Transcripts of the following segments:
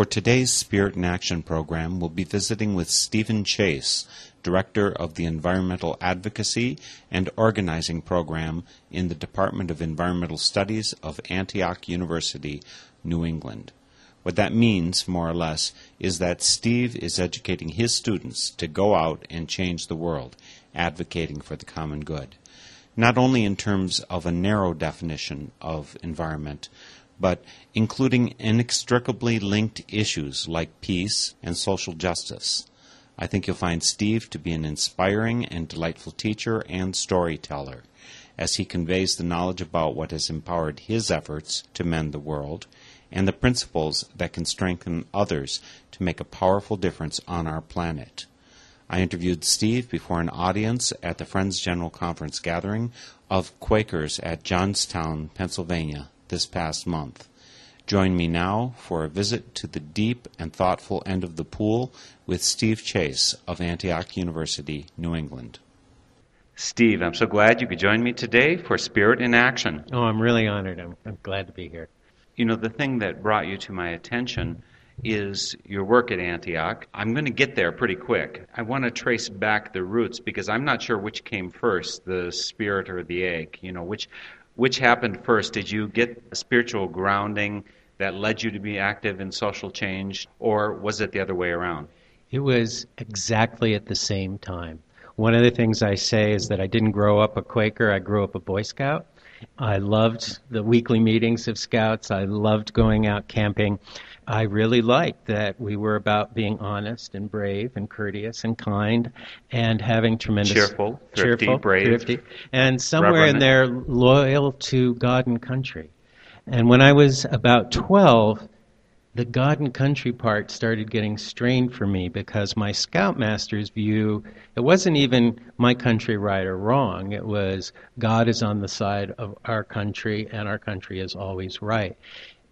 For today's Spirit in Action program, we'll be visiting with Stephen Chase, Director of the Environmental Advocacy and Organizing Program in the Department of Environmental Studies of Antioch University, New England. What that means, more or less, is that Steve is educating his students to go out and change the world, advocating for the common good. Not only in terms of a narrow definition of environment, but including inextricably linked issues like peace and social justice. I think you'll find Steve to be an inspiring and delightful teacher and storyteller as he conveys the knowledge about what has empowered his efforts to mend the world and the principles that can strengthen others to make a powerful difference on our planet. I interviewed Steve before an audience at the Friends General Conference gathering of Quakers at Johnstown, Pennsylvania, this past month. Join me now for a visit to the deep and thoughtful end of the pool with Steve Chase of Antioch University, New England. Steve, I'm so glad you could join me today for Spirit in Action. Oh, I'm really honored. I'm, I'm glad to be here. You know, the thing that brought you to my attention is your work at Antioch. I'm going to get there pretty quick. I want to trace back the roots because I'm not sure which came first, the spirit or the egg. You know, which which happened first? Did you get a spiritual grounding that led you to be active in social change or was it the other way around? It was exactly at the same time. One of the things I say is that I didn't grow up a Quaker, I grew up a Boy Scout. I loved the weekly meetings of Scouts, I loved going out camping. I really liked that we were about being honest and brave and courteous and kind and having tremendous Cheerful, thrifty, cheerful, brave, thrifty, and somewhere in there loyal to God and country. And when I was about 12, the God and country part started getting strained for me because my scoutmaster's view it wasn't even my country right or wrong. It was god is on the side of our country and our country is always right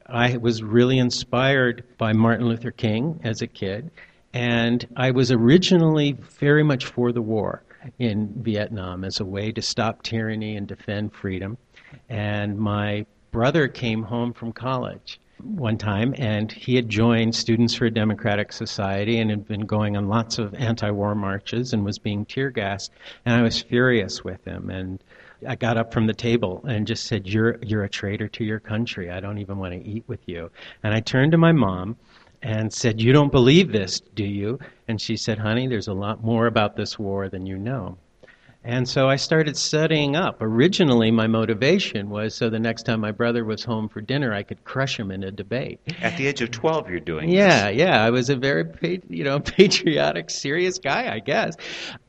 i was really inspired by martin luther king as a kid and i was originally very much for the war in vietnam as a way to stop tyranny and defend freedom and my brother came home from college one time, and he had joined Students for a Democratic Society and had been going on lots of anti war marches and was being tear gassed. And I was furious with him. And I got up from the table and just said, You're, you're a traitor to your country. I don't even want to eat with you. And I turned to my mom and said, You don't believe this, do you? And she said, Honey, there's a lot more about this war than you know. And so I started studying up. Originally, my motivation was so the next time my brother was home for dinner, I could crush him in a debate. At the age of 12 you're doing Yeah, this. yeah. I was a very, you know, patriotic, serious guy, I guess.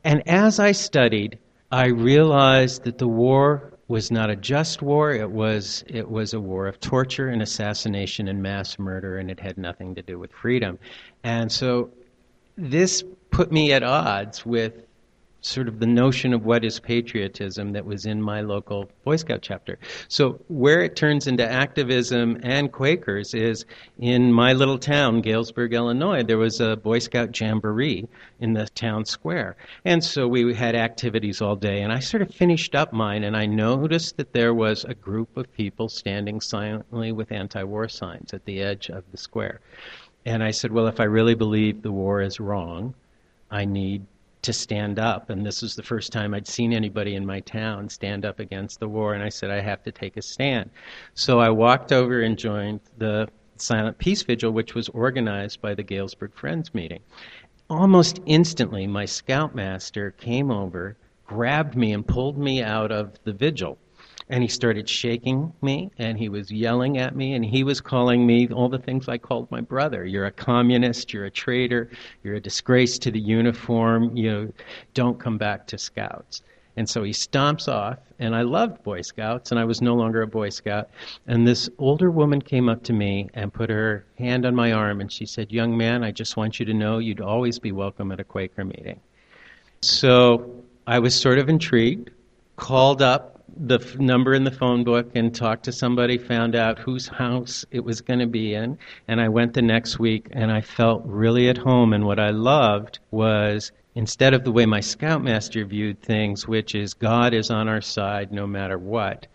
And as I studied, I realized that the war was not a just war. It was it was a war of torture and assassination and mass murder, and it had nothing to do with freedom. And so, this put me at odds with sort of the notion of what is patriotism that was in my local Boy Scout chapter. So where it turns into activism and Quakers is in my little town, Galesburg, Illinois, there was a Boy Scout jamboree in the town square. And so we had activities all day and I sort of finished up mine and I noticed that there was a group of people standing silently with anti-war signs at the edge of the square. And I said, well, if I really believe the war is wrong, I need to stand up. And this was the first time I'd seen anybody in my town stand up against the war. And I said, I have to take a stand. So I walked over and joined the Silent Peace Vigil, which was organized by the Galesburg Friends meeting. Almost instantly, my scoutmaster came over, grabbed me, and pulled me out of the vigil and he started shaking me and he was yelling at me and he was calling me all the things I called my brother. You're a communist, you're a traitor, you're a disgrace to the uniform, you know, don't come back to scouts. And so he stomps off, and I loved Boy Scouts, and I was no longer a Boy Scout. And this older woman came up to me and put her hand on my arm, and she said, Young man, I just want you to know you'd always be welcome at a Quaker meeting. So I was sort of intrigued, called up the f- number in the phone book and talked to somebody, found out whose house it was going to be in, and I went the next week and I felt really at home. And what I loved was instead of the way my scoutmaster viewed things, which is God is on our side no matter what,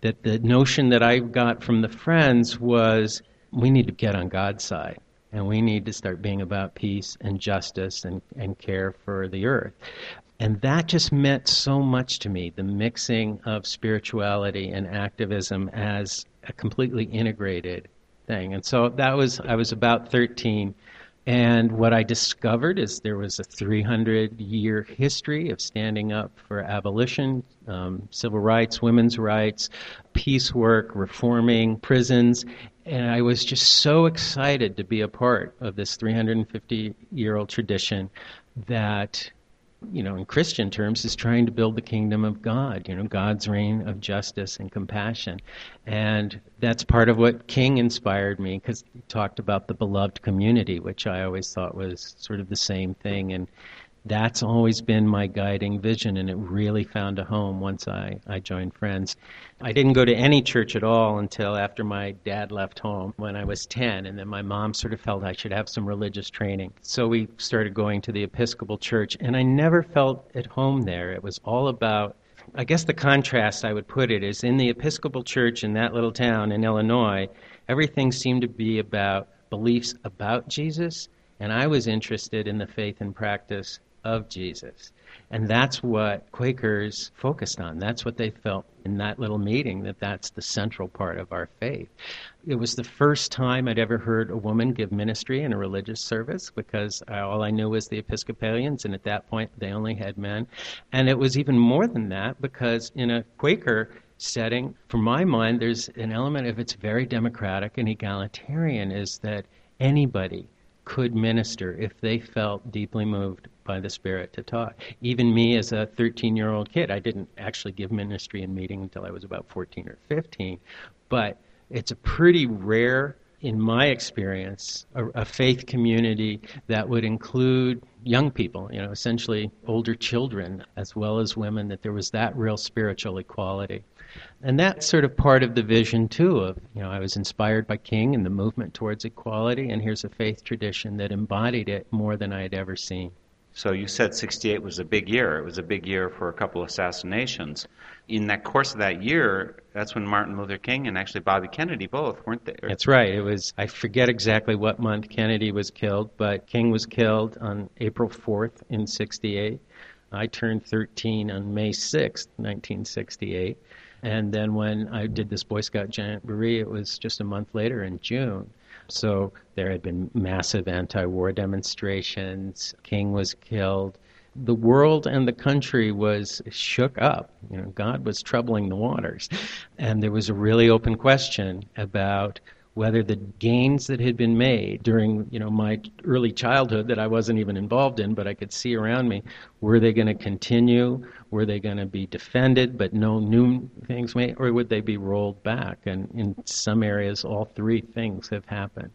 that the notion that I got from the friends was we need to get on God's side and we need to start being about peace and justice and, and care for the earth. And that just meant so much to me the mixing of spirituality and activism as a completely integrated thing. And so that was, I was about 13. And what I discovered is there was a 300 year history of standing up for abolition, um, civil rights, women's rights, peace work, reforming prisons. And I was just so excited to be a part of this 350 year old tradition that you know, in Christian terms, is trying to build the kingdom of God, you know, God's reign of justice and compassion. And that's part of what King inspired me because he talked about the beloved community, which I always thought was sort of the same thing. And that's always been my guiding vision, and it really found a home once I, I joined Friends. I didn't go to any church at all until after my dad left home when I was 10, and then my mom sort of felt I should have some religious training. So we started going to the Episcopal Church, and I never felt at home there. It was all about I guess the contrast I would put it is in the Episcopal Church in that little town in Illinois, everything seemed to be about beliefs about Jesus, and I was interested in the faith and practice of Jesus. And that's what Quakers focused on. That's what they felt in that little meeting, that that's the central part of our faith. It was the first time I'd ever heard a woman give ministry in a religious service because all I knew was the Episcopalians, and at that point they only had men. And it was even more than that because in a Quaker setting, for my mind, there's an element of it's very democratic and egalitarian, is that anybody could minister if they felt deeply moved by the Spirit to talk. Even me as a 13 year old kid, I didn't actually give ministry in meeting until I was about 14 or 15, but it's a pretty rare in my experience, a, a, faith community that would include young people, you know, essentially older children as well as women, that there was that real spiritual equality. And that's sort of part of the vision, too, of, you know, I was inspired by King and the movement towards equality, and here's a faith tradition that embodied it more than I had ever seen. So you said 68 was a big year. It was a big year for a couple assassinations. In that course of that year, that's when Martin Luther King and actually Bobby Kennedy both weren't there. That's right. It was I forget exactly what month Kennedy was killed, but King was killed on April 4th in 68. I turned 13 on May 6th, 1968. And then when I did this Boy Scout Jamboree, it was just a month later in June. So there had been massive anti war demonstrations. King was killed. The world and the country was shook up. You know, God was troubling the waters. And there was a really open question about whether the gains that had been made during you know my early childhood that I wasn't even involved in, but I could see around me, were they going to continue? Were they going to be defended, but no new things made, or would they be rolled back? And in some areas, all three things have happened.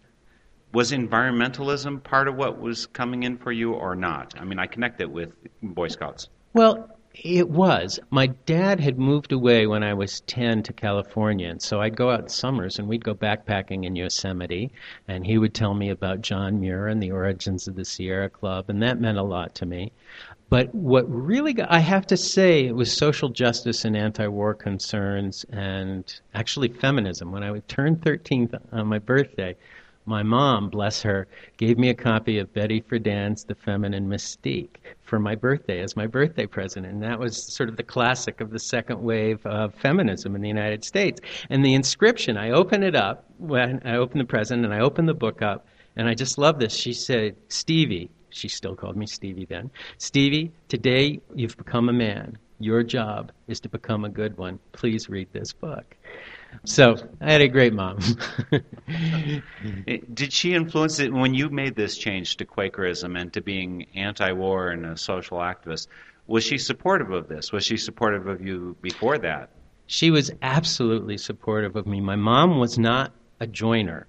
Was environmentalism part of what was coming in for you, or not? I mean, I connect it with Boy Scouts. Well, it was. My dad had moved away when I was 10 to California, and so I'd go out in summers and we'd go backpacking in Yosemite, and he would tell me about John Muir and the origins of the Sierra Club, and that meant a lot to me. But what really got, I have to say, it was social justice and anti war concerns and actually feminism. When I turned 13 on my birthday, my mom, bless her, gave me a copy of Betty Friedan's The Feminine Mystique for my birthday as my birthday present. And that was sort of the classic of the second wave of feminism in the United States. And the inscription, I open it up when I open the present and I open the book up, and I just love this. She said, Stevie, she still called me Stevie then, Stevie, today you've become a man. Your job is to become a good one. Please read this book. So I had a great mom. Did she influence it when you made this change to Quakerism and to being anti-war and a social activist? Was she supportive of this? Was she supportive of you before that? She was absolutely supportive of me. My mom was not a joiner,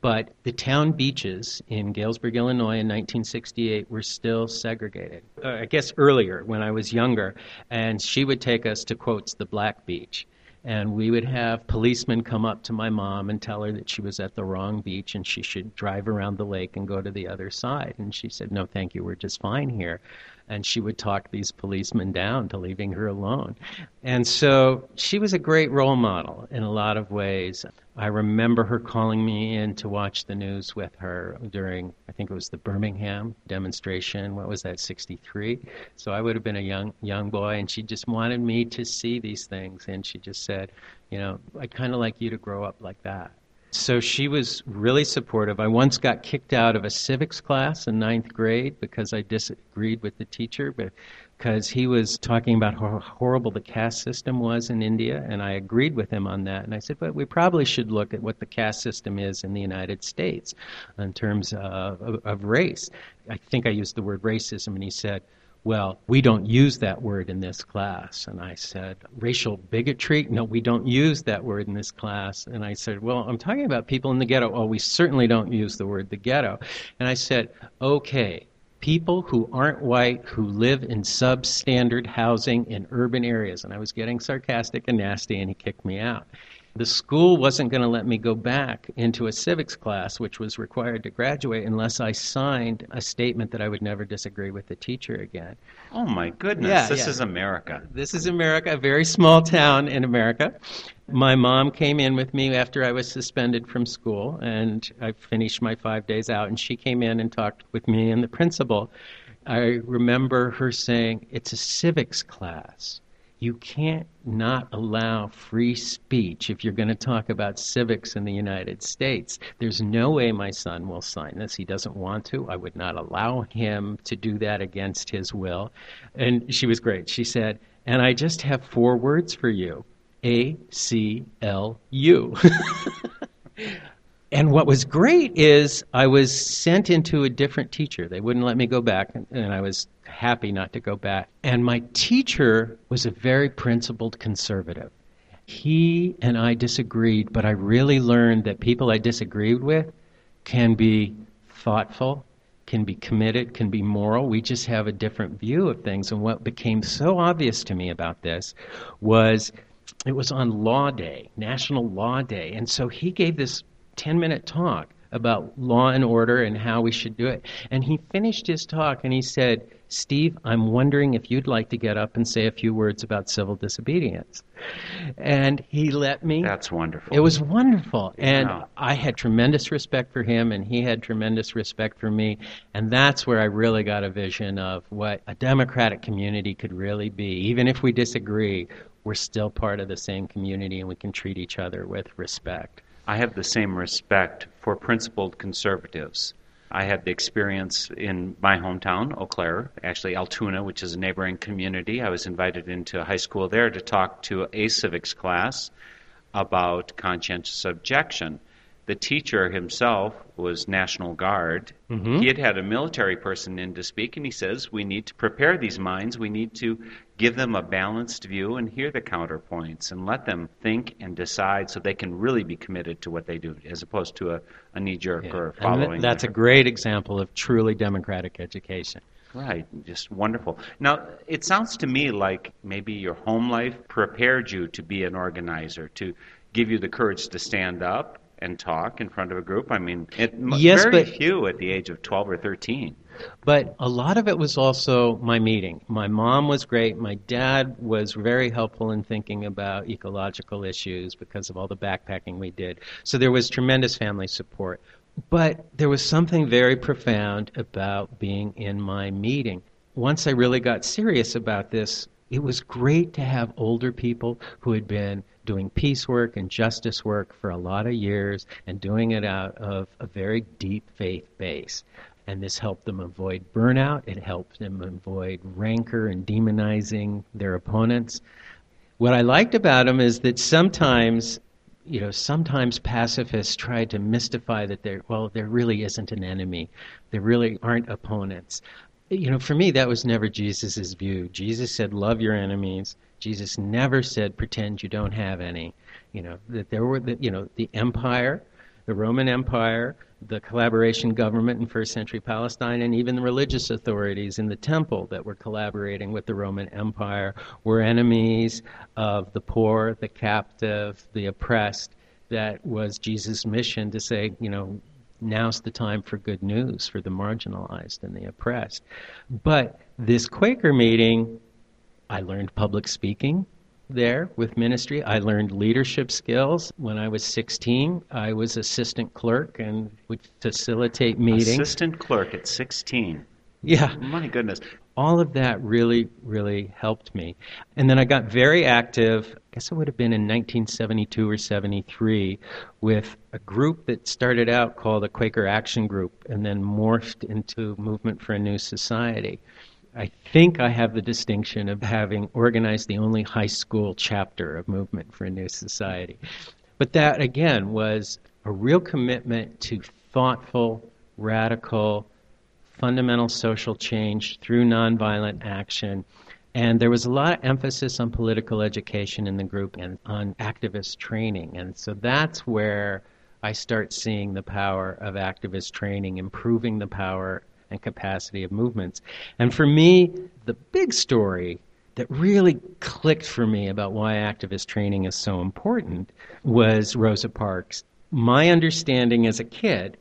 but the town beaches in Galesburg, Illinois in 1968 were still segregated. Uh, I guess earlier when I was younger, and she would take us to quotes the Black Beach and we would have policemen come up to my mom and tell her that she was at the wrong beach and she should drive around the lake and go to the other side. And she said, No, thank you, we're just fine here and she would talk these policemen down to leaving her alone. And so she was a great role model in a lot of ways. I remember her calling me in to watch the news with her during, I think it was the Birmingham demonstration. What was that, 63? So I would have been a young young boy, and she just wanted me to see these things. And she just said, you know, I'd kind of like you to grow up like that. So she was really supportive. I once got kicked out of a civics class in ninth grade because I disagreed with the teacher, because he was talking about how horrible the caste system was in India, and I agreed with him on that. And I said, but we probably should look at what the caste system is in the United States in terms of, of, of race. I think I used the word racism, and he said, well, we don't use that word in this class. And I said, racial bigotry? No, we don't use that word in this class. And I said, well, I'm talking about people in the ghetto. Oh, we certainly don't use the word the ghetto. And I said, okay, people who aren't white who live in substandard housing in urban areas. And I was getting sarcastic and nasty, and he kicked me out the school wasn't going to let me go back into a civics class, which was required to graduate, unless I signed a statement that I would never disagree with the teacher again. Oh my goodness! Yeah, this yeah. is America. This is America, a very small town in America. My mom came in with me after I was suspended from school, and I finished my five days out, and she came in and talked with me and the principal. I remember her saying, "It's a civics class." You can't not allow free speech if you're going to talk about civics in the United States. There's no way my son will sign this. He doesn't want to. I would not allow him to do that against his will. And she was great. She said, and I just have four words for you A C L U. And what was great is I was sent into a different teacher. They wouldn't let me go back, and I was happy not to go back. And my teacher was a very principled conservative. He and I disagreed, but I really learned that people I disagreed with can be thoughtful, can be committed, can be moral. We just have a different view of things. And what became so obvious to me about this was it was on Law Day, National Law Day. And so he gave this 10 minute talk about law and order and how we should do it. And he finished his talk and he said, Steve, I'm wondering if you'd like to get up and say a few words about civil disobedience. And he let me. That's wonderful. It was wonderful. And. I had tremendous respect for him, and he had tremendous respect for me. And that's where I really got a vision of what a democratic community could really be. Even if we disagree, we're still part of the same community and we can treat each other with respect. I have the same respect for principled conservatives. I had the experience in my hometown, Eau Claire, actually Altoona, which is a neighboring community. I was invited into a high school there to talk to a civics class about conscientious objection. The teacher himself was National Guard. Mm-hmm. He had had a military person in to speak, and he says, We need to prepare these minds. We need to give them a balanced view and hear the counterpoints and let them think and decide so they can really be committed to what they do as opposed to a, a knee jerk yeah. or following. And that's a great example of truly democratic education. Right, just wonderful. Now, it sounds to me like maybe your home life prepared you to be an organizer, to give you the courage to stand up and talk in front of a group. I mean, it, yes, very but, few at the age of 12 or 13. But a lot of it was also my meeting. My mom was great. My dad was very helpful in thinking about ecological issues because of all the backpacking we did. So there was tremendous family support. But there was something very profound about being in my meeting. Once I really got serious about this, it was great to have older people who had been doing peace work and justice work for a lot of years and doing it out of a very deep faith base. And this helped them avoid burnout. It helped them avoid rancor and demonizing their opponents. What I liked about them is that sometimes, you know, sometimes pacifists try to mystify that there, well, there really isn't an enemy. There really aren't opponents. You know, for me, that was never Jesus' view. Jesus said, love your enemies Jesus never said pretend you don't have any. You know that there were the, you know the empire, the Roman Empire, the collaboration government in first century Palestine, and even the religious authorities in the temple that were collaborating with the Roman Empire were enemies of the poor, the captive, the oppressed. That was Jesus' mission to say, you know, now's the time for good news for the marginalized and the oppressed. But this Quaker meeting I learned public speaking there with ministry. I learned leadership skills. When I was 16, I was assistant clerk and would facilitate meetings. Assistant clerk at 16. Yeah. My goodness. All of that really, really helped me. And then I got very active, I guess it would have been in 1972 or 73, with a group that started out called the Quaker Action Group and then morphed into Movement for a New Society. I think I have the distinction of having organized the only high school chapter of Movement for a New Society. But that, again, was a real commitment to thoughtful, radical, fundamental social change through nonviolent action. And there was a lot of emphasis on political education in the group and on activist training. And so that's where I start seeing the power of activist training, improving the power and capacity of movements. And for me, the big story that really clicked for me about why activist training is so important was Rosa Parks. My understanding as a kid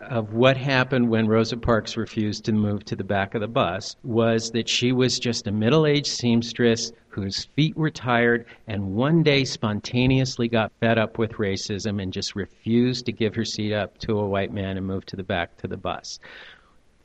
of what happened when Rosa Parks refused to move to the back of the bus was that she was just a middle aged seamstress whose feet were tired and one day spontaneously got fed up with racism and just refused to give her seat up to a white man and move to the back to the bus.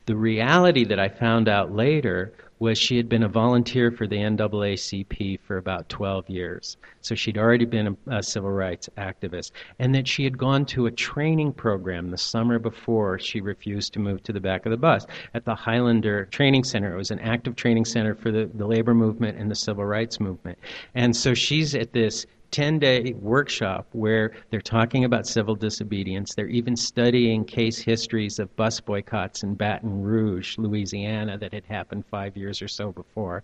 The reality that I found out later was she had been a volunteer for the NAACP for about 12 years. So she'd already been a, a, civil rights activist. And that she had gone to a training program the summer before she refused to move to the back of the bus at the Highlander Training Center. It was an active training center for the, the labor movement and the civil rights movement. And so she's at this 10 day workshop where they're talking about civil disobedience. They're even studying case histories of bus boycotts in Baton Rouge, Louisiana, that had happened five years or so before.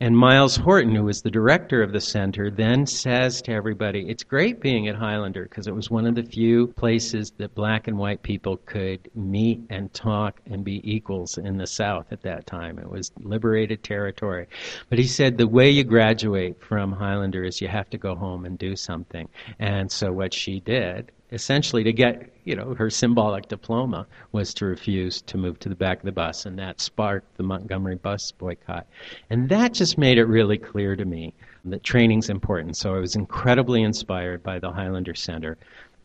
And Myles Horton, who was the director of the center, then says to everybody, It's great being at Highlander because it was one of the few places that black and white people could meet and talk and be equals in the South at that time. It was liberated territory. But he said, The way you graduate from Highlander is you have to go home and do something. And so what she did, essentially to get, you know, her symbolic diploma, was to refuse to move to the back of the bus, and that sparked the Montgomery bus boycott. And that just made it really clear to me that training's important. So I was incredibly inspired by the Highlander Center.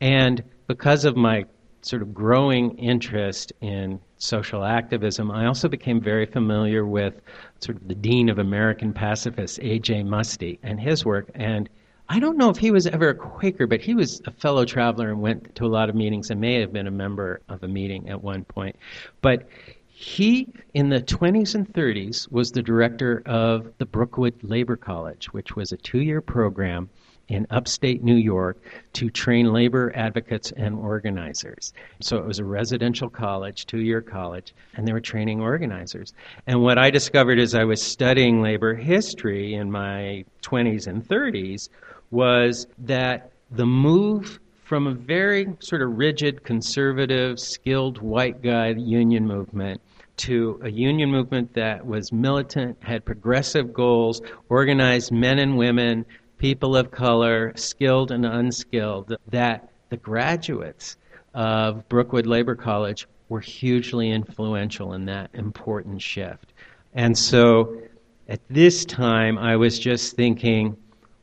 And because of my sort of growing interest in social activism, I also became very familiar with sort of the dean of American pacifists, A.J. Muste, and his work. And I don't know if he was ever a Quaker, but he was a fellow traveler and went to a lot of meetings and may have been a member of a meeting at one point. But he, in the 20s and 30s, was the director of the Brookwood Labor College, which was a two year program in upstate New York to train labor advocates and organizers. So it was a residential college, two year college, and they were training organizers. And what I discovered as I was studying labor history in my 20s and 30s was that the move from a very sort of rigid, conservative, skilled white guy union movement to a union movement that was militant, had progressive goals, organized men and women, people of color, skilled and unskilled, that the graduates of Brookwood Labor College were hugely influential in that important shift. And so at this time, I was just thinking,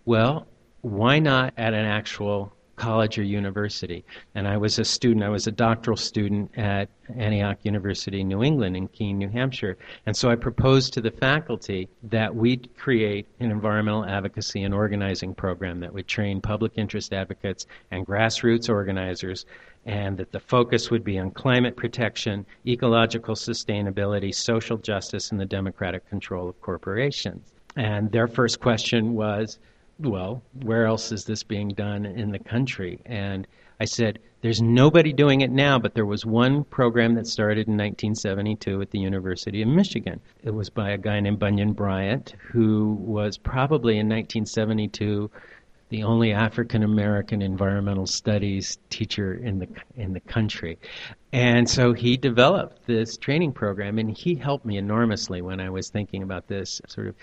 well, why not at an actual college or university. And I was a student, I was a doctoral student at Antioch University, New England, in Keene, New Hampshire. And so I proposed to the faculty that we'd create an environmental advocacy and organizing program that would train public interest advocates and grassroots organizers and that the focus would be on climate protection, ecological sustainability, social justice, and the democratic control of corporations. And their first question was, well, where else is this being done in the country? And I said, there's nobody doing it now, but there was one program that started in 1972 at the University of Michigan. It was by a guy named Bunyan Bryant, who was probably in 1972 the only African American environmental studies teacher in the in the country. And so he developed this training program and he helped me enormously when I was thinking about this sort of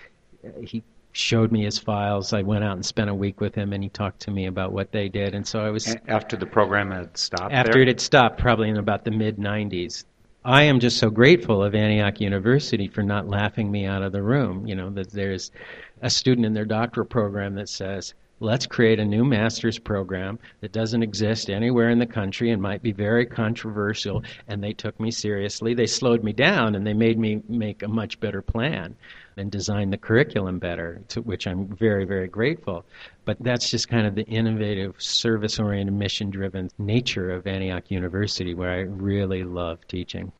he showed me his files. I went out and spent a week with him, and he talked to me about what they did. And so I was after the program had stopped. After there? it had stopped, probably in about the mid '90s. I am just so grateful of Antioch University for not laughing me out of the room. You know that there's a student in their doctoral program that says, let's create a new master's program that doesn't exist anywhere in the country and might be very controversial. And they took me seriously. They slowed me down and they made me make a much better plan and design the curriculum better, to which I'm very, very grateful. But that's just kind of the innovative, service oriented, mission driven nature of Antioch University, where I really love teaching.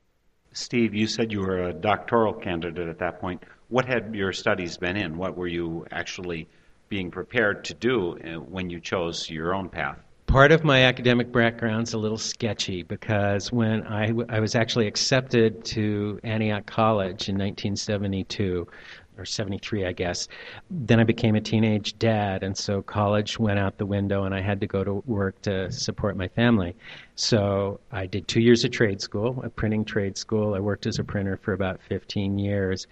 Steve, you said you were a doctoral candidate at that point. What had your studies been in? What were you actually being prepared to do uh, when you chose your own path? Part of my academic background's a little sketchy because when I, w- I was actually accepted to Antioch College in 1972, or 73, I guess. Then I became a teenage dad, and so college went out the window, and I had to go to work to support my family. So I did two years of trade school, a printing trade school. I worked as a printer for about 15 years.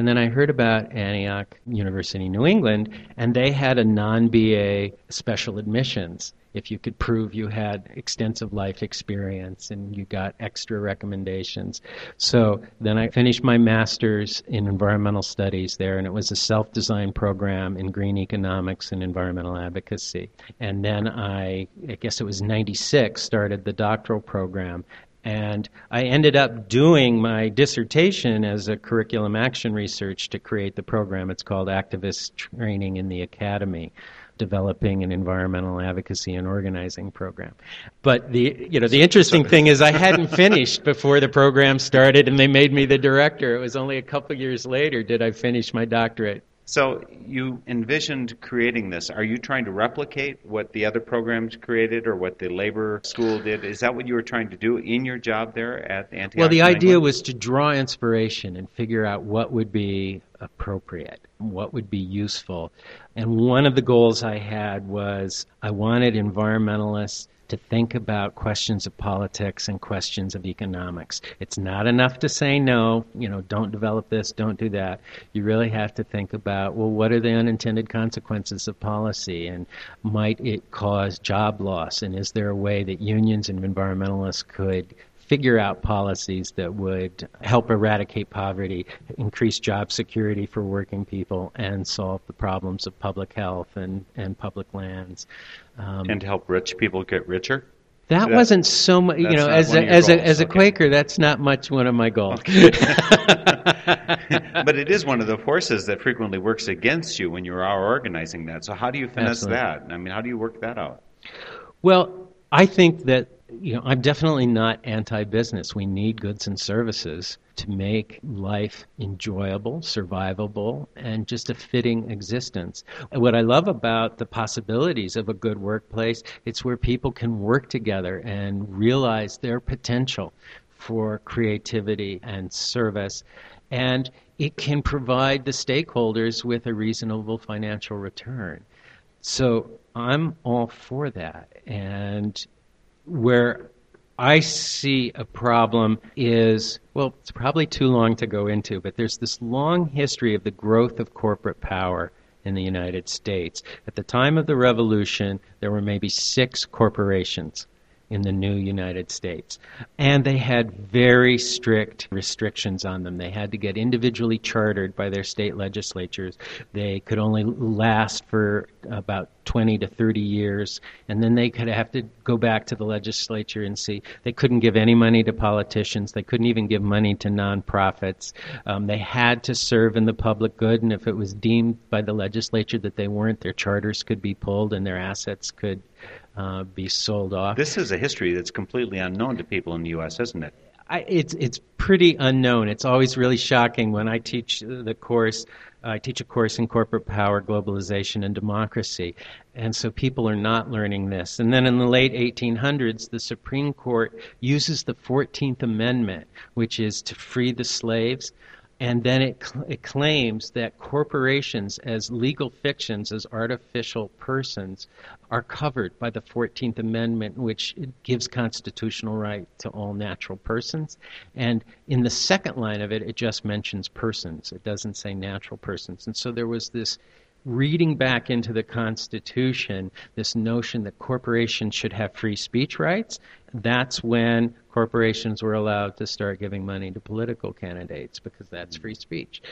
And then I heard about Antioch University, New England, and they had a non BA special admissions. If you could prove you had extensive life experience and you got extra recommendations. So then I finished my master's in environmental studies there, and it was a self designed program in green economics and environmental advocacy. And then I, I guess it was 96, started the doctoral program. And I ended up doing my dissertation as a curriculum action research to create the program. It's called Activist Training in the Academy developing an environmental advocacy and organizing program. But the you know the interesting thing is I hadn't finished before the program started and they made me the director. It was only a couple years later did I finish my doctorate. So you envisioned creating this. Are you trying to replicate what the other programs created or what the labor school did? Is that what you were trying to do in your job there at Antioch? Well, the idea was to draw inspiration and figure out what would be appropriate, what would be useful. And one of the goals I had was I wanted environmentalists to think about questions of politics and questions of economics. It's not enough to say no, you know, don't develop this, don't do that. You really have to think about, well, what are the unintended consequences of policy and might it cause job loss and is there a way that unions and environmentalists could figure out policies that would help eradicate poverty, increase job security for working people, and solve the problems of public health and, and public lands. Um, and help rich people get richer? That, that wasn't so much, you know, as a, as, a, as a Quaker, that's not much one of my goals. Okay. but it is one of the forces that frequently works against you when you are organizing that. So, how do you finesse Absolutely. that? I mean, how do you work that out? Well, I think that you know, I'm definitely not anti-business. We need goods and services to make life enjoyable, survivable, and just a fitting existence. What I love about the possibilities of a good workplace, it's where people can work together and realize their potential for creativity and service. And it can provide the stakeholders with a reasonable financial return. So I'm all for that. And where I see a problem is well, it's probably too long to go into, but there's this long history of the growth of corporate power in the United States. At the time of the revolution, there were maybe six corporations. In the new United States. And they had very strict restrictions on them. They had to get individually chartered by their state legislatures. They could only last for about 20 to 30 years, and then they could have to go back to the legislature and see. They couldn't give any money to politicians. They couldn't even give money to nonprofits. Um, they had to serve in the public good, and if it was deemed by the legislature that they weren't, their charters could be pulled and their assets could uh, be sold off. This is a history that's completely unknown to people in the U.S., isn't it? I, it's it's pretty unknown. It's always really shocking when I teach the course. I teach a course in corporate power, globalization, and democracy, and so people are not learning this. And then in the late 1800s, the Supreme Court uses the 14th Amendment, which is to free the slaves, and then it, cl- it claims that corporations, as legal fictions, as artificial persons, are covered by the 14th Amendment, which gives constitutional right to all natural persons. And in the second line of it, it just mentions persons. It doesn't say natural persons. And so there was this reading back into the Constitution this notion that corporations should have free speech rights. That's when corporations were allowed to start giving money to political candidates because that's free mm-hmm. speech.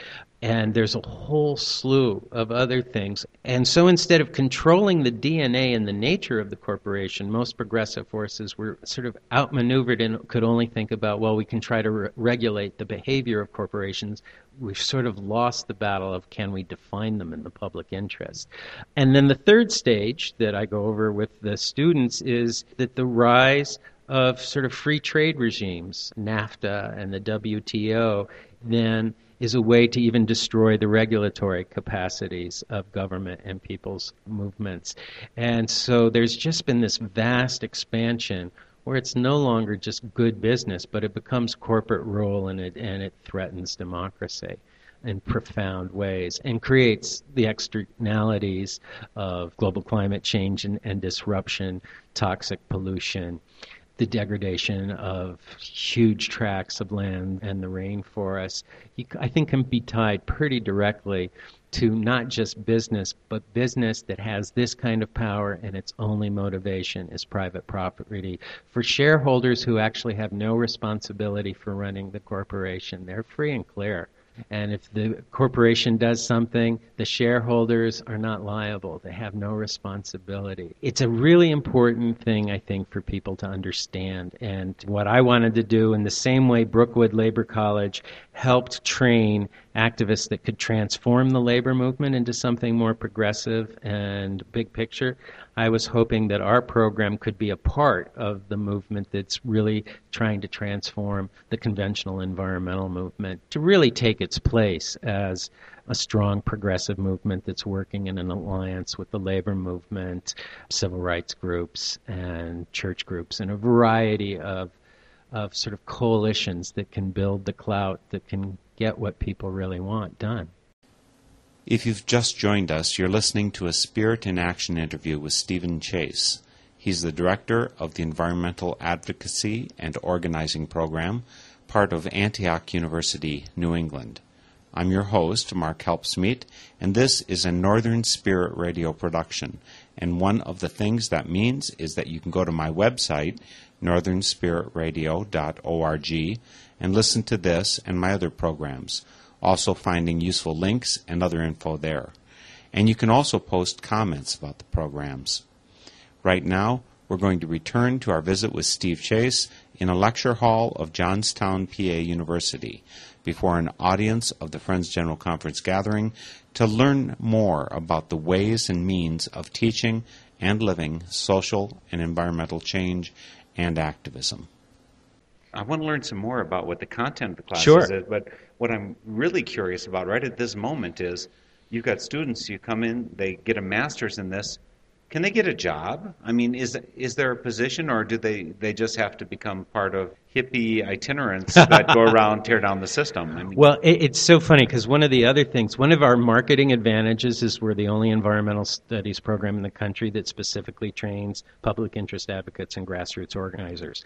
And there's a whole slew of other things. And so instead of controlling the DNA and the nature of the corporation, most progressive forces were sort of outmaneuvered and could only think about, well, we can try to re- regulate the behavior of corporations. We've sort of lost the battle of can we define them in the public interest. And then the third stage that I go over with the students is that the rise of sort of free trade regimes, NAFTA and the WTO, then is a way to even destroy the regulatory capacities of government and people's movements. And so there's just been this vast expansion where it's no longer just good business, but it becomes corporate rule and it, and it threatens democracy in profound ways and creates the externalities of global climate change and, and disruption, toxic pollution, the degradation of huge tracts of land and the rainforests, I think can be tied pretty directly to not just business, but business that has this kind of power and its only motivation is private property. For shareholders who actually have no responsibility for running the corporation, they're free and clear. And if the corporation does something, the shareholders are not liable. They have no responsibility. It's a really important thing, I think, for people to understand. And what I wanted to do, in the same way Brookwood Labor College helped train activists that could transform the labor movement into something more progressive and big picture. I was hoping that our program could be a part of the movement that's really trying to transform the conventional environmental movement to really take its place as a strong progressive movement that's working in an alliance with the labor movement, civil rights groups, and church groups, and a variety of of sort of coalitions that can build the clout that can get what people really want done. If you've just joined us, you're listening to a Spirit in Action interview with Stephen Chase. He's the director of the Environmental Advocacy and Organizing Program, part of Antioch University, New England. I'm your host, Mark Helpsmeet, and this is a Northern Spirit Radio production. And one of the things that means is that you can go to my website, northernspiritradio.org, and listen to this and my other programs, also finding useful links and other info there. And you can also post comments about the programs. Right now, we're going to return to our visit with Steve Chase in a lecture hall of Johnstown, PA University, before an audience of the Friends General Conference gathering to learn more about the ways and means of teaching and living social and environmental change and activism. I want to learn some more about what the content of the classes sure. is, but what I'm really curious about right at this moment is you've got students, you come in, they get a master's in this. Can they get a job? I mean, is is there a position, or do they, they just have to become part of hippie itinerants that go around tear down the system? I mean, well, it, it's so funny because one of the other things, one of our marketing advantages is we're the only environmental studies program in the country that specifically trains public interest advocates and grassroots organizers.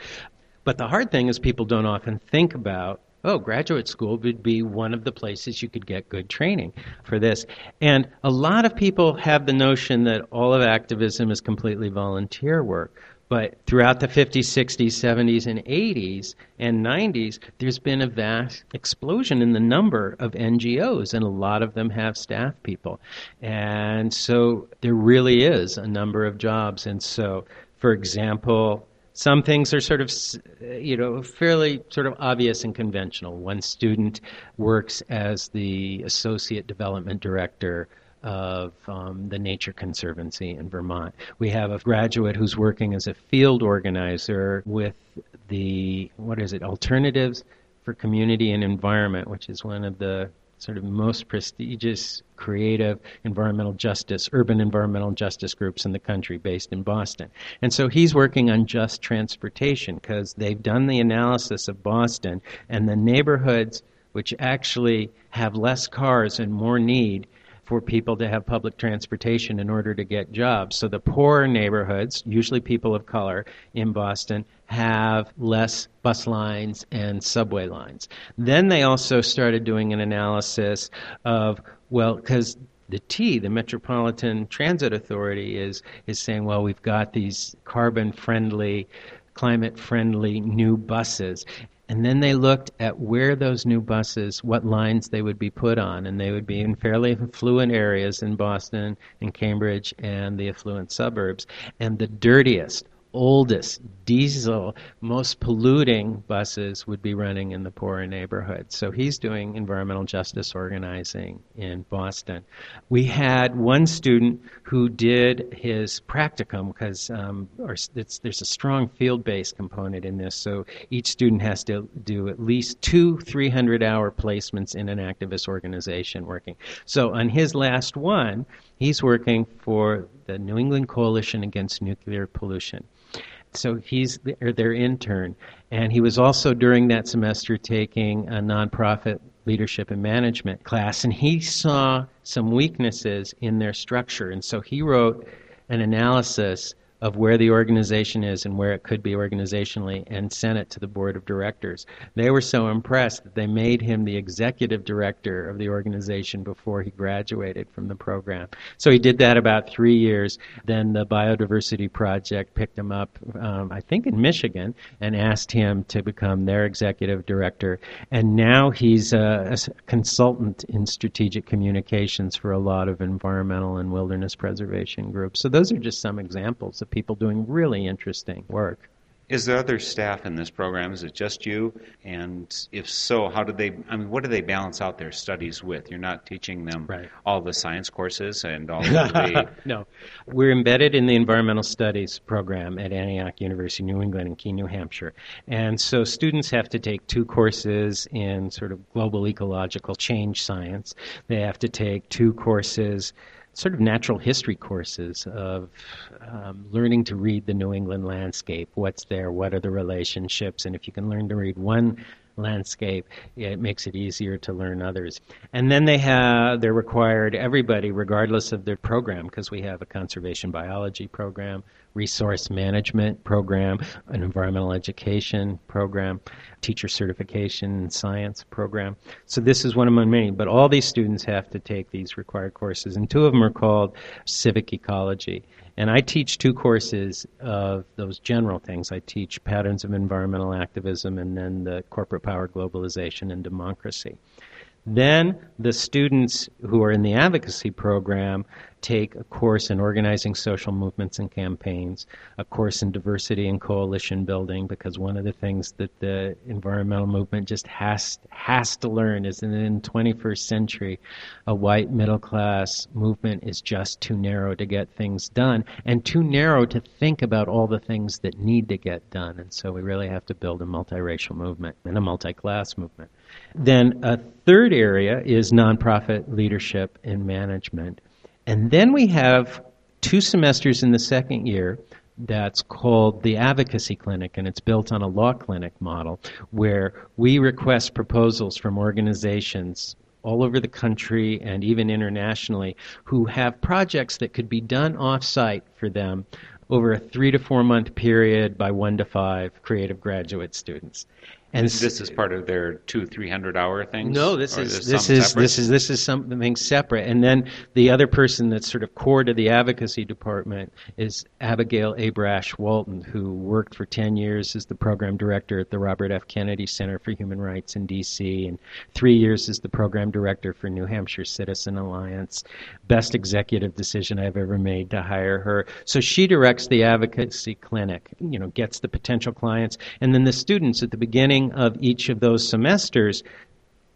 But the hard thing is people don't often think about oh, graduate school would be one of the places you could get good training for this. And a lot of people have the notion that all of activism is completely volunteer work. But throughout the 50s, 60s, 70s, and 80s and 90s, there's been a vast explosion in the number of NGOs, and a lot of them have staff people. And so there really is a number of jobs. And so, for example, some things are sort of, you know, fairly sort of obvious and conventional. One student works as the associate development director of um, the Nature Conservancy in Vermont. We have a graduate who's working as a field organizer with the, what is it, Alternatives for Community and Environment, which is one of the sort of most prestigious creative environmental justice, urban environmental justice groups in the country based in Boston. And so he's working on just transportation because they've done the analysis of Boston and the neighborhoods which actually have less cars and more need for people to have public transportation in order to get jobs. So the poorer neighborhoods, usually people of color in Boston, have less bus lines and subway lines. Then they also started doing an analysis of, well, because the T, the Metropolitan Transit Authority, is, is saying, well, we've got these carbon friendly climate friendly new buses. And then they looked at where those new buses, what lines they would be put on, and they would be in fairly affluent areas in Boston and Cambridge and the affluent suburbs. And the dirtiest, oldest diesel, most polluting buses would be running in the poorer neighborhoods. So he's doing environmental justice organizing in Boston. We had one student who did his practicum because um, there's a strong field-based component in this. So each student has to do at least two 300-hour placements in an activist organization working. So on his last one, he's working for the New England Coalition Against Nuclear Pollution so he's their intern. And he was also during that semester taking a nonprofit leadership and management class, and he saw some weaknesses in their structure. And so he wrote an analysis of where the organization is and where it could be organizationally and sent it to the board of directors. They were so impressed that they made him the executive director of the organization before he graduated from the program. So he did that about three years. Then the Biodiversity Project picked him up, um, I think in Michigan, and asked him to become their executive director. And now he's a, a consultant in strategic communications for a lot of environmental and wilderness preservation groups. So those are just some examples of people doing really interesting work. Is there other staff in this program? Is it just you? And if so, how do they? I mean, what do they balance out their studies with? You're not teaching them right. all the science courses and all the. no, we're embedded in the environmental studies program at Antioch University, New England, in Keene, New Hampshire, and so students have to take two courses in sort of global ecological change science. They have to take two courses sort of natural history courses of um, learning to read the New England landscape. What's there? What are the relationships? And if you can learn to read one landscape, it makes it easier to learn others. And then they have they're required everybody, regardless of their program, because we have a conservation biology program, resource management program, an environmental education program, teacher certification science program. So this is one among many, but all these students have to take these required courses, and two of them are called civic ecology. And I teach two courses of those general things. I teach patterns of environmental activism and then the corporate power globalization and democracy. Then the students who are in the advocacy program take a course in organizing social movements and campaigns, a course in diversity and coalition building, because one of the things that the environmental movement just has has to learn is that in the 21st century, a white middle class movement is just too narrow to get things done, and too narrow to think about all the things that need to get done. And so we really have to build a multiracial movement and a multi-class movement. Then a third area is nonprofit leadership and management. And then we have two semesters in the second year that's called the Advocacy Clinic, and it's built on a law clinic model where we request proposals from organizations all over the country and even internationally who have projects that could be done off site for them over a three to four month period by one to five creative graduate students. And this, is part of their two, three hundred hour things. No, this Or is this is separate? this is this is something separate. And then the other person that's sort of core to the advocacy department is Abigail Abrash Walton, who worked for ten years as the program director at the Robert F. Kennedy Center for Human Rights in D.C. and three years as the program director for New Hampshire Citizen Alliance. Best executive decision I've ever made to hire her. So she directs the advocacy clinic. You know, gets the potential clients, and then the students at the beginning of each of those semesters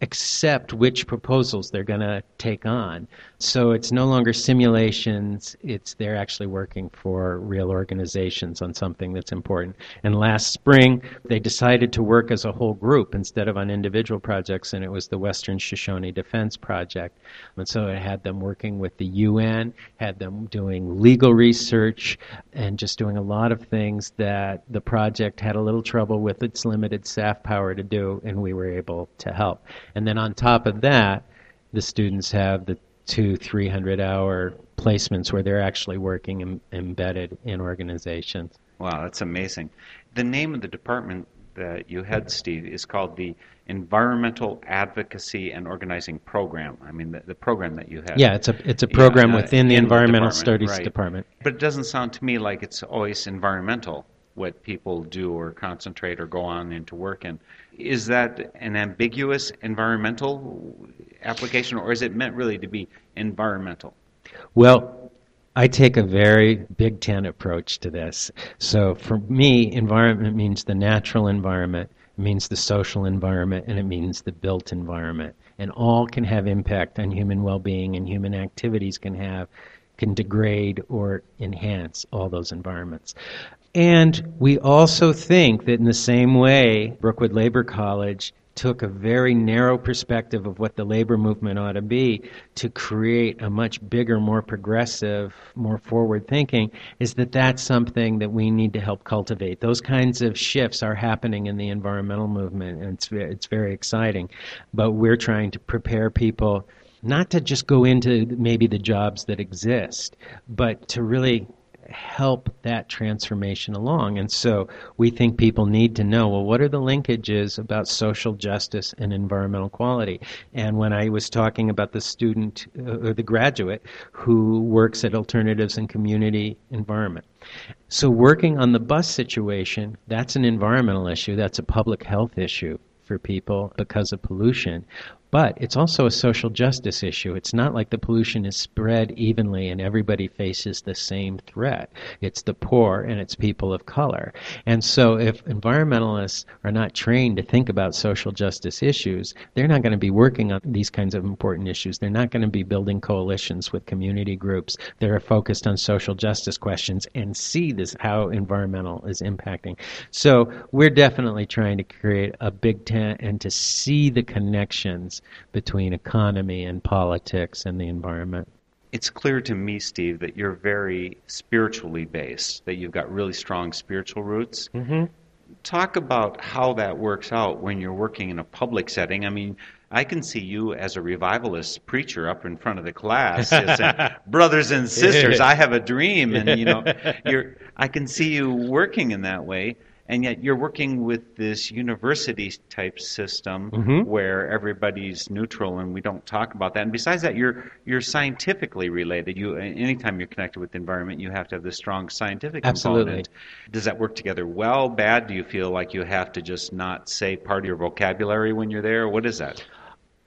accept which proposals they're going to take on. So it's no longer simulations, it's they're actually working for real organizations on something that's important. And last spring, they decided to work as a whole group instead of on individual projects, and it was the Western Shoshone Defense Project. And so it had them working with the UN, had them doing legal research, and just doing a lot of things that the project had a little trouble with its limited staff power to do, and we were able to help. And then on top of that, the students have the two, three hundred hour placements where they're actually working em- embedded in organizations. Wow, that's amazing. The name of the department that you head, Steve, is called the Environmental Advocacy and Organizing Program. I mean, the, the program that you had. Yeah, it's a it's a program Yeah, uh, within the the Environmental department, Studies right. Department. But it doesn't sound to me like it's always environmental what people do or concentrate or go on into work in. Is that an ambiguous environmental application, or is it meant really to be environmental? Well, I take a very big tent approach to this. So for me, environment means the natural environment, it means the social environment, and it means the built environment. And all can have impact on human well-being, and human activities can have can degrade or enhance all those environments. And we also think that in the same way, Brookwood Labor College took a very narrow perspective of what the labor movement ought to be to create a much bigger, more progressive, more forward thinking, is that that's something that we need to help cultivate. Those kinds of shifts are happening in the environmental movement, and it's, it's very exciting. But we're trying to prepare people not to just go into maybe the jobs that exist, but to really help that transformation along. And so we think people need to know well, what are the linkages about social justice and environmental quality? And when I was talking about the student uh, or the graduate who works at Alternatives and Community Environment. So, working on the bus situation, that's an environmental issue, that's a public health issue for people because of pollution. But it's also a social justice issue. It's not like the pollution is spread evenly and everybody faces the same threat. It's the poor and it's people of color. And so if environmentalists are not trained to think about social justice issues, they're not going to be working on these kinds of important issues. They're not going to be building coalitions with community groups that are focused on social justice questions and see this how environmental is impacting. So we're definitely trying to create a big tent and to see the connections between economy and politics and the environment. It's clear to me, Steve, that you're very spiritually based, that you've got really strong spiritual roots. Mm-hmm. Talk about how that works out when you're working in a public setting. I mean, I can see you as a revivalist preacher up in front of the class, as in, brothers and sisters. I have a dream, and you know, you're. I can see you working in that way, and yet you're working with this university type system Mhm. where everybody's neutral, and we don't talk about that. And besides that, you're you're scientifically related. You anytime you're connected with the environment, you have to have this strong scientific Absolutely. component. Does that work together well, bad? Do you feel like you have to just not say part of your vocabulary when you're there? What is that?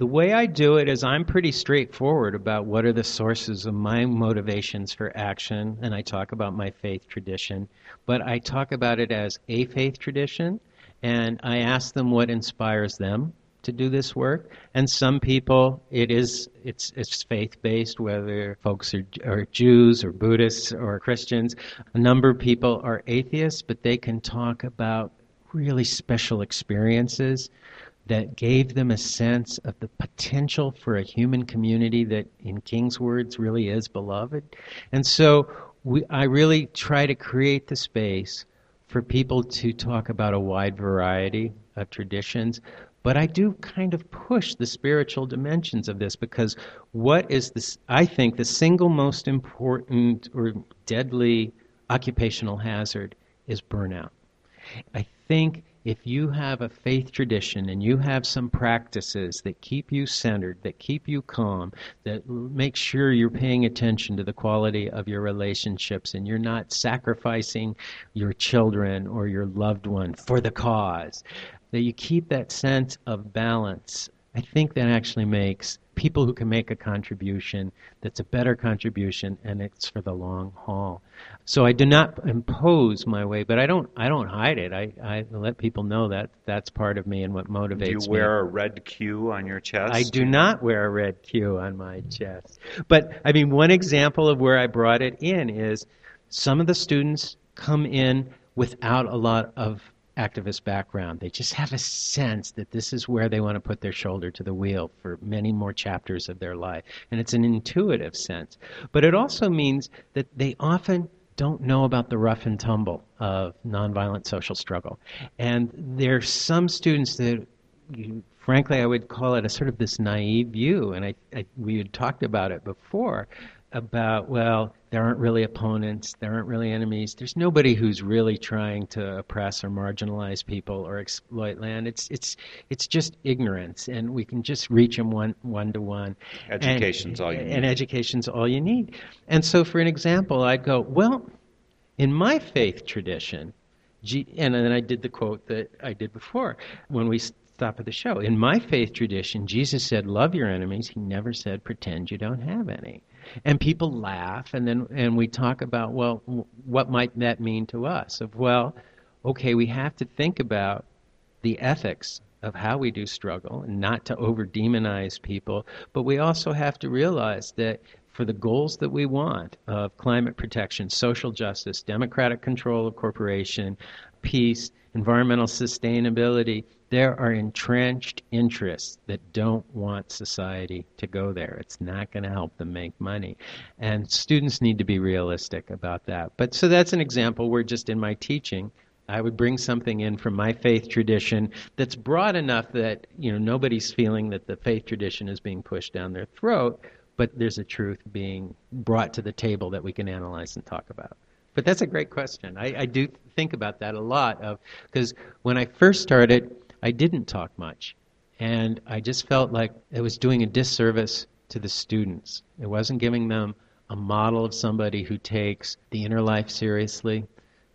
The way I do it is I'm pretty straightforward about what are the sources of my motivations for action, and I talk about my faith tradition, but I talk about it as a faith tradition, and I ask them what inspires them to do this work. And some people, it is it's it's faith based, whether folks are, are Jews or Buddhists or Christians. A number of people are atheists, but they can talk about really special experiences that gave them a sense of the potential for a human community that, in King's words, really is beloved. And so we, I really try to create the space for people to talk about a wide variety of traditions. But I do kind of push the spiritual dimensions of this because what is this? I think the single most important or deadly occupational hazard is burnout. I think if you have a faith tradition and you have some practices that keep you centered, that keep you calm, that make sure you're paying attention to the quality of your relationships and you're not sacrificing your children or your loved one for the cause, that you keep that sense of balance, I think that actually makes people who can make a contribution that's a better contribution and it's for the long haul. So I do not impose my way, but I don't I don't hide it. I, I let people know that that's part of me and what motivates me. Do you wear me. a red Q on your chest? I do not wear a red Q on my chest. But I mean one example of where I brought it in is some of the students come in without a lot of activist background. They just have a sense that this is where they want to put their shoulder to the wheel for many more chapters of their life. And it's an intuitive sense. But it also means that they often don't know about the rough and tumble of nonviolent social struggle. And there's some students that frankly, I would call it a sort of this naive view, and I, I, we had talked about it before, about, well, there aren't really opponents, there aren't really enemies. There's nobody who's really trying to oppress or marginalize people or exploit land. It's it's it's just ignorance, and we can just reach them one one to one. Education's and, all you need. And education's all you need. And so, for an example, I'd go, well, in my faith tradition, and then I did the quote that I did before when we stop at the show. In my faith tradition, Jesus said, "Love your enemies." He never said, "Pretend you don't have any." And people laugh and then and we talk about well what might that mean to us? Of well okay we have to think about the ethics of how we do struggle and not to over demonize people but we also have to realize that for the goals that we want of climate protection social justice democratic control of corporation peace environmental sustainability there are entrenched interests that don't want society to go there. It's not going to help them make money. And students need to be realistic about that. But so that's an example where just in my teaching, I would bring something in from my faith tradition that's broad enough that, you know, nobody's feeling that the faith tradition is being pushed down their throat, but there's a truth being brought to the table that we can analyze and talk about. But that's a great question. I, I do think about that a lot of because when I first started, I didn't talk much. And I just felt like it was doing a disservice to the students. It wasn't giving them a model of somebody who takes the inner life seriously,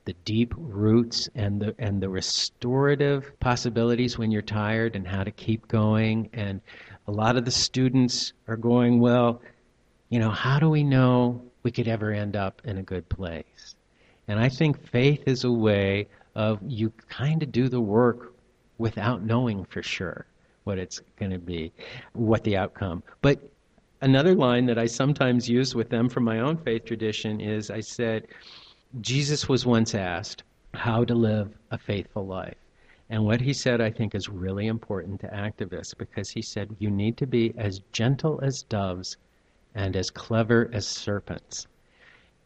the deep roots and the and the restorative possibilities when you're tired and how to keep going and a lot of the students are going well you know how do we know we could ever end up in a good place and i think faith is a way of you kind of do the work without knowing for sure what it's going to be, what the outcome. But another line that I sometimes use with them from my own faith tradition is I said, Jesus was once asked how to live a faithful life. And what he said, I think, is really important to activists because he said, you need to be as gentle as doves and as clever as serpents.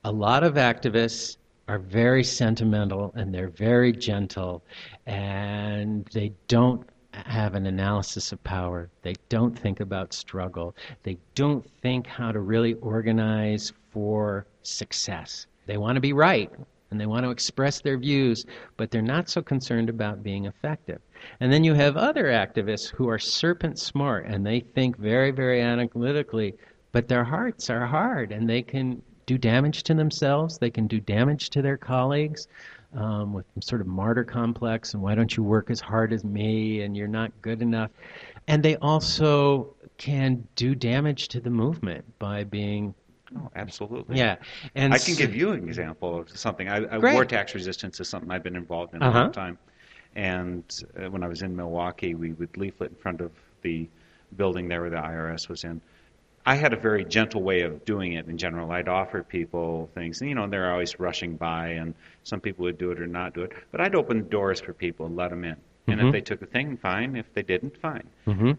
A lot of activists are very sentimental and they're very gentle and they don't have an analysis of power. They don't think about struggle. They don't think how to really organize for success. They want to be right and they want to express their views, but they're not so concerned about being effective. And then you have other activists who are serpent smart and they think very, very analytically, but their hearts are hard and they can do damage to themselves. They can do damage to their colleagues um, with some sort of martyr complex and why don't you work as hard as me and you're not good enough. And they also can do damage to the movement by being Oh, absolutely. Yeah, and I can give you an example of something. I, I war tax resistance is something I've been involved in uh-huh. a long time. And uh, when I was in Milwaukee, we would leaflet in front of the building there where the IRS was in, I had a very gentle way of doing it in general. I'd offer people things, and you know, they're always rushing by, and some people would do it or not do it. But I'd open doors for people and let them in. And Mm-hmm. if they took a thing, fine. If they didn't, fine. Mhm.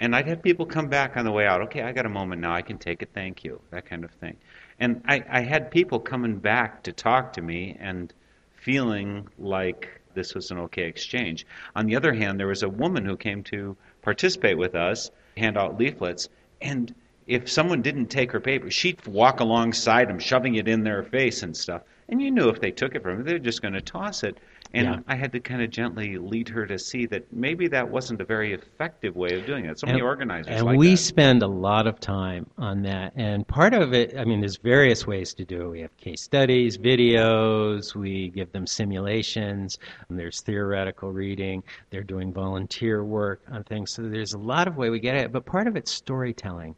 And I'd have people come back on the way out. Okay, I got a moment now. I can take it. Thank you. That kind of thing. And I, I had people coming back to talk to me and feeling like this was an okay exchange. On the other hand, there was a woman who came to participate with us, hand out leaflets, and if someone didn't take her paper, she'd walk alongside them, shoving it in their face and stuff. and you knew if they took it from her, they're just going to toss it. And Yeah. I had to kind of gently lead her to see that maybe that wasn't a very effective way of doing it. So many organizers and like we that. spend a lot of time on that and part of it i mean there's various ways to do it we have case studies videos we give them simulations and there's theoretical reading they're doing volunteer work on things so there's a lot of way we get at it but part of it's storytelling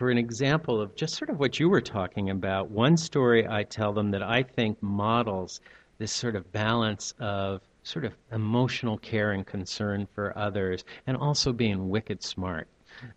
for an example of just sort of what you were talking about, one story I tell them that I think models this sort of balance of sort of emotional care and concern for others and also being wicked smart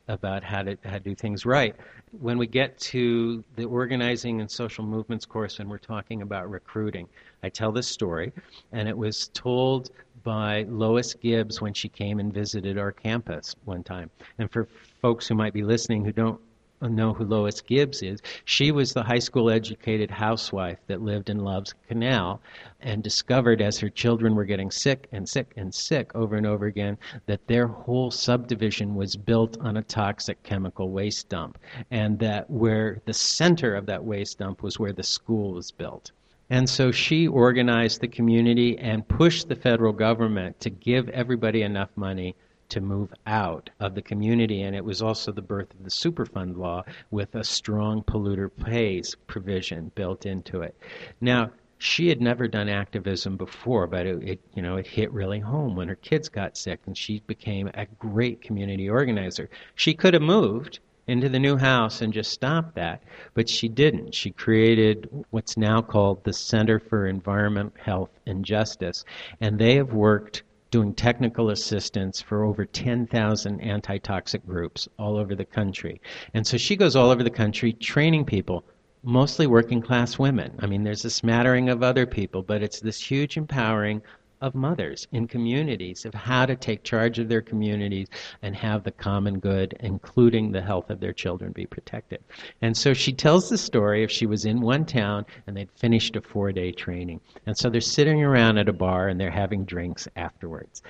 about how to, how to do things right. When we get to the organizing and social movements course and we're talking about recruiting, I tell this story, and it was told by Lois Gibbs when she came and visited our campus one time. And for folks who might be listening who don't Uh, know who Lois Gibbs is. She was the high school educated housewife that lived in Love's Canal and discovered as her children were getting sick and sick and sick over and over again that their whole subdivision was built on a toxic chemical waste dump and that where the center of that waste dump was where the school was built. And so she organized the community and pushed the federal government to give everybody enough money to move out of the community. And it was also the birth of the Superfund law with a strong polluter pays provision built into it. Now, she had never done activism before, but it, it, you know it hit really home when her kids got sick, and she became a great community organizer. She could have moved into the new house and just stopped that, but she didn't. She created what's now called the Center for Environment, Health, and Justice, and they have worked doing technical assistance for over 10,000 anti-toxic groups all over the country. And so she goes all over the country training people, mostly working class women. I mean, there's a smattering of other people, but it's this huge empowering of mothers in communities of how to take charge of their communities and have the common good, including the health of their children, be protected. And so she tells the story of she was in one town and they'd finished a four day training. And so they're sitting around at a bar and they're having drinks afterwards.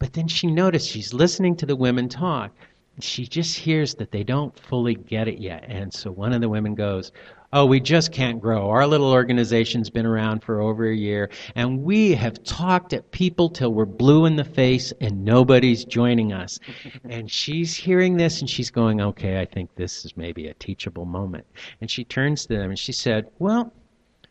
But then she noticed she's listening to the women talk. She just hears that they don't fully get it yet. And so one of the women goes, Oh, we just can't grow. Our little organization's been around for over a year, and we have talked at people till we're blue in the face, and nobody's joining us. and she's hearing this, and she's going, Okay, I think this is maybe a teachable moment. And she turns to them and she said, Well,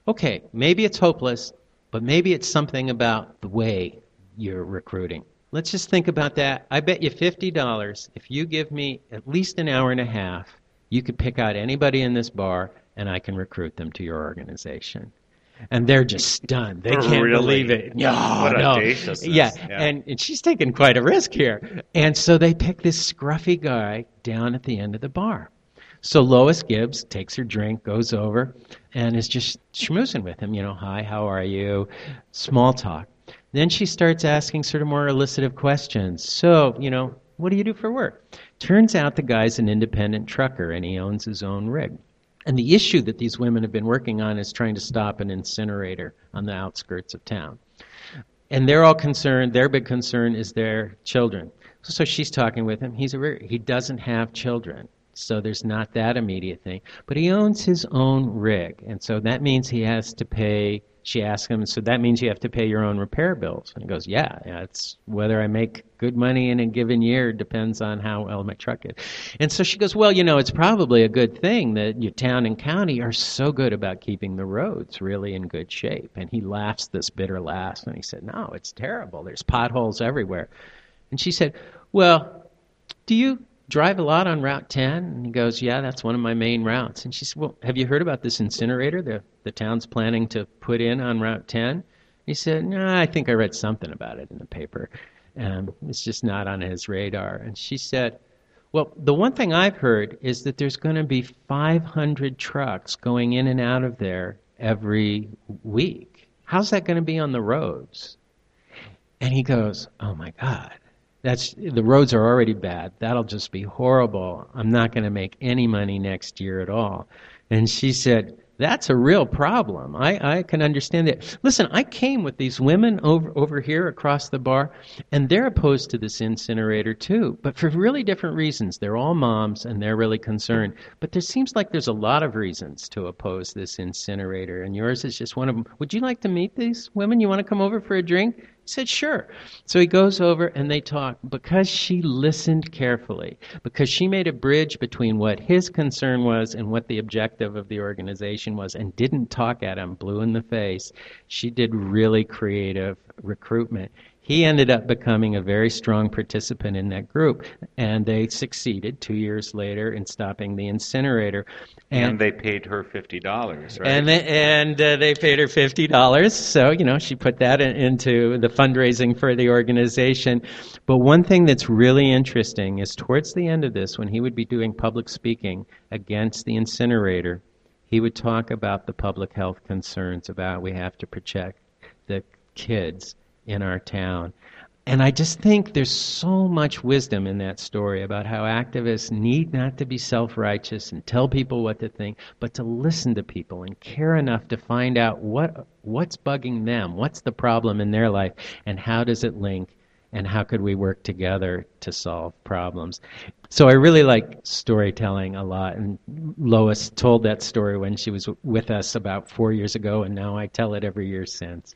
okay, maybe it's hopeless, but maybe it's something about the way you're recruiting. Let's just think about that. I bet you $50 if you give me at least an hour and a half, you could pick out anybody in this bar and I can recruit them to your organization. And they're just stunned. They can't Really? believe it. No, What no. Yeah, Yeah. And, and she's taking quite a risk here. And so they pick this scruffy guy down at the end of the bar. So Lois Gibbs takes her drink, goes over, and is just schmoozing with him. You know, hi, how are you? Small talk. Then she starts asking sort of more elicitive questions. So, you know, what do you do for work? Turns out the guy's an independent trucker and he owns his own rig. And the issue that these women have been working on is trying to stop an incinerator on the outskirts of town. And they're all concerned, their big concern is their children. So she's talking with him. He's a, he doesn't have children. So there's not that immediate thing. But he owns his own rig. And so that means he has to pay. She asks him, so that means you have to pay your own repair bills. And he goes, yeah, yeah, it's whether I make good money in a given year depends on how well my truck is. And so she goes, well, you know, it's probably a good thing that your town and county are so good about keeping the roads really in good shape. And he laughs this bitter laugh and he said, no, it's terrible. There's potholes everywhere. And she said, well, do you drive a lot on Route 10? And he goes, Yeah, that's one of my main routes. And she said, Well, have you heard about this incinerator the, the town's planning to put in on Route 10? He said, No, I think I read something about it in the paper. Um, it's just not on his radar. And she said, Well, the one thing I've heard is that there's going to be 500 trucks going in and out of there every week. How's that going to be on the roads? And he goes, Oh my God. That's the roads are already bad. That'll just be horrible. I'm not going to make any money next year at all. And she said, that's a real problem. I, I can understand that. Listen, I came with these women over, over here across the bar, and they're opposed to this incinerator too, but for really different reasons. They're all moms, and they're really concerned. But there seems like there's a lot of reasons to oppose this incinerator, and yours is just one of them. Would you like to meet these women? You want to come over for a drink? Said, Sure. So he goes over and they talk because she listened carefully, because she made a bridge between what his concern was and what the objective of the organization was, and didn't talk at him blue in the face. She did really creative recruitment he ended up becoming a very strong participant in that group, and they succeeded two years later in stopping the incinerator. And, and they paid her fifty dollars, right? And they, and uh, they paid her fifty dollars. So you know she put that in, into the fundraising for the organization. But one thing that's really interesting is towards the end of this, when he would be doing public speaking against the incinerator, he would talk about the public health concerns about we have to protect the kids in our town. And I just think there's so much wisdom in that story about how activists need not to be self righteous and tell people what to think, but to listen to people and care enough to find out what what's bugging them, what's the problem in their life, and how does it link, and how could we work together to solve problems. So I really like storytelling a lot, and Lois told that story when she was with us about four years ago, and now I tell it every year since.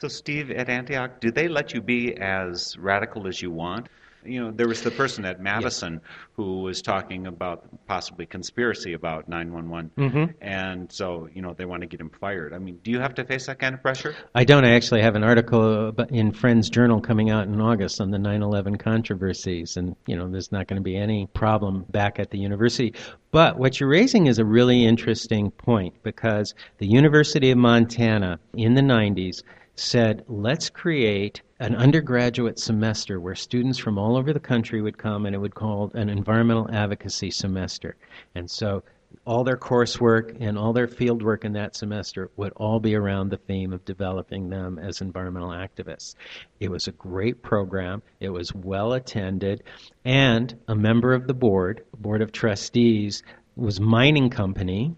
So, Steve, at Antioch, do they let you be as radical as you want? You know, there was the person at Madison yes. who was talking about possibly conspiracy about 911. Mm-hmm. And so, you know, they want to get him fired. I mean, do you have to face that kind of pressure? I don't. I actually have an article in Friends Journal coming out in August on the 9 11 controversies. And, you know, there's not going to be any problem back at the university. But what you're raising is a really interesting point because the University of Montana in the 90s said, let's create an undergraduate semester where students from all over the country would come and it would call an environmental advocacy semester. And so all their coursework and all their field work in that semester would all be around the theme of developing them as environmental activists. It was a great program. It was well attended. And a member of the board, board of trustees, was mining company,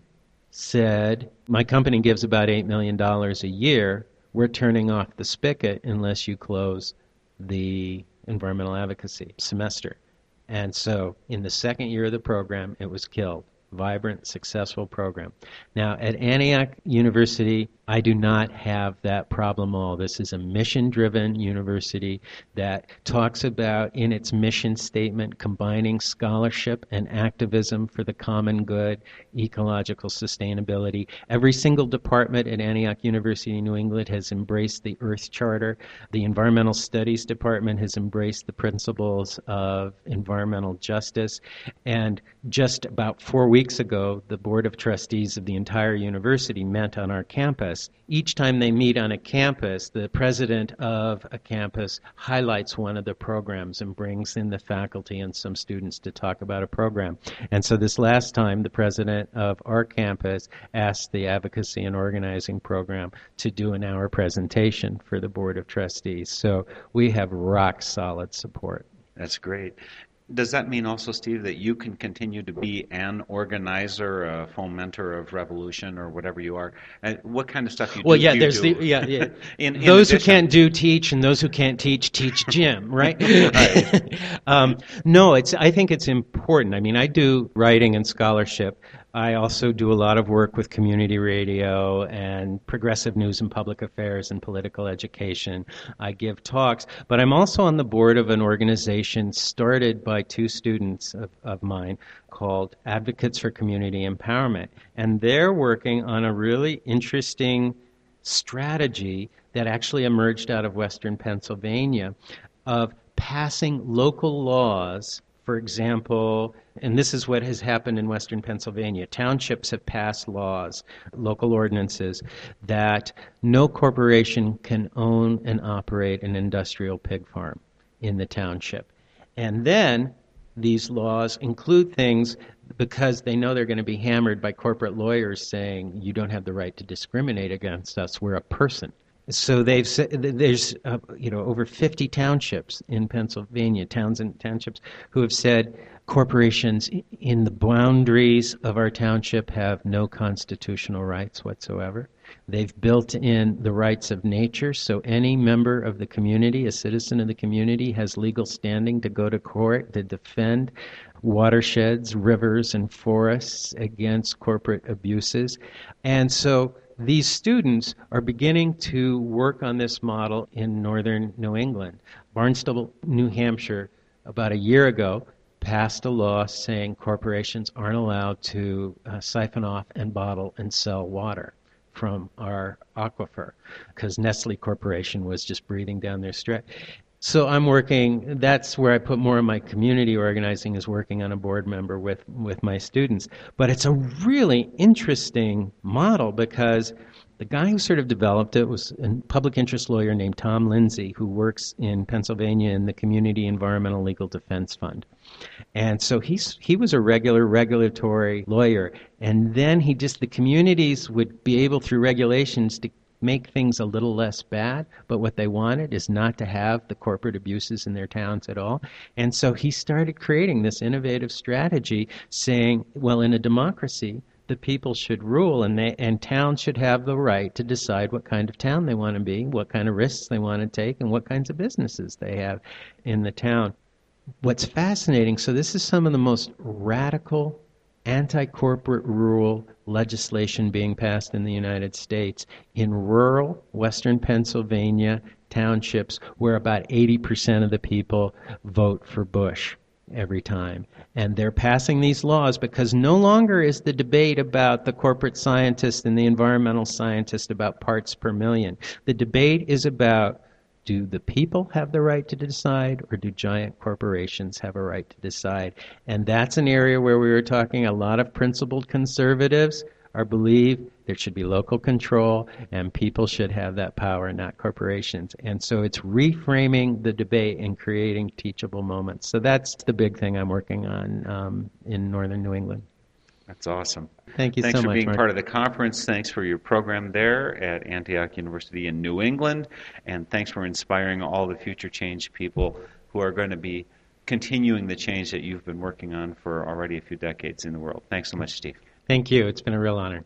said, my company gives about $8 million a year we're turning off the spigot unless you close the environmental advocacy semester. And so in the second year of the program, it was killed vibrant, successful program. Now, at Antioch University, I do not have that problem at all. This is a mission driven university that talks about, in its mission statement, combining scholarship and activism for the common good, ecological sustainability. Every single department at Antioch University New England has embraced the Earth Charter. The Environmental Studies Department has embraced the principles of environmental justice. And just about four weeks weeks ago, the Board of Trustees of the entire university met on our campus. Each time they meet on a campus, the president of a campus highlights one of the programs and brings in the faculty and some students to talk about a program. And so this last time, the president of our campus asked the advocacy and organizing program to do an hour presentation for the Board of Trustees. So we have rock solid support. That's great does that mean also, Steve, that you can continue to be an organizer, a fomenter of revolution, or whatever you are? And what kind of stuff you well, do? Well, yeah, there's the yeah, yeah. in, in those addition. who can't do teach, and those who can't teach teach gym, right? right. um, no, it's. I think it's important. I mean, I do writing and scholarship. I also do a lot of work with community radio and progressive news and public affairs and political education. I give talks, but I'm also on the board of an organization started by two students of, of mine called Advocates for Community Empowerment. And they're working on a really interesting strategy that actually emerged out of Western Pennsylvania of passing local laws for example, and this is what has happened in western Pennsylvania, townships have passed laws, local ordinances, that no corporation can own and operate an industrial pig farm in the township. And then these laws include things because they know they're going to be hammered by corporate lawyers saying you don't have the right to discriminate against us, we're a person So they've there's uh, you know over 50 townships in Pennsylvania, towns and townships who have said corporations in the boundaries of our township have no constitutional rights whatsoever. They've built in the rights of nature, so any member of the community, a citizen of the community, has legal standing to go to court to defend watersheds, rivers, and forests against corporate abuses. And so these students are beginning to work on this model in northern New England. Barnstead, New Hampshire, about a year ago, passed a law saying corporations aren't allowed to uh, siphon off and bottle and sell water from our aquifer because Nestle Corporation was just breathing down their street. So I'm working. That's where I put more of my community organizing is working on a board member with with my students. But it's a really interesting model because the guy who sort of developed it was a public interest lawyer named Tom Linzey, who works in Pennsylvania in the Community Environmental Legal Defense Fund. And so he's, he was a regular regulatory lawyer. And then he just, the communities would be able through regulations to make things a little less bad, but what they wanted is not to have the corporate abuses in their towns at all. And so he started creating this innovative strategy saying, well, in a democracy, the people should rule and they and towns should have the right to decide what kind of town they want to be, what kind of risks they want to take and what kinds of businesses they have in the town. What's fascinating, so this is some of the most radical anti-corporate rule legislation being passed in the United States in rural western Pennsylvania townships where about 80% of the people vote for Bush every time. And they're passing these laws because no longer is the debate about the corporate scientist and the environmental scientist about parts per million. The debate is about do the people have the right to decide or do giant corporations have a right to decide? And that's an area where we were talking a lot of principled conservatives are believe there should be local control and people should have that power, not corporations. And so it's reframing the debate and creating teachable moments. So that's the big thing I'm working on um, in northern New England. That's awesome. Thank you so much. Thanks so for much. being Mark. part of the conference. Thanks for your program there at Antioch University in New England. And thanks for inspiring all the future change people who are going to be continuing the change that you've been working on for already a few decades in the world. Thanks so much, Steve. Thank you. It's been a real honor.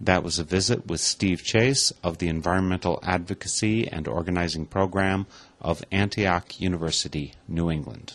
That was a visit with Steve Chase of the Environmental Advocacy and Organizing Program of Antioch University, New England.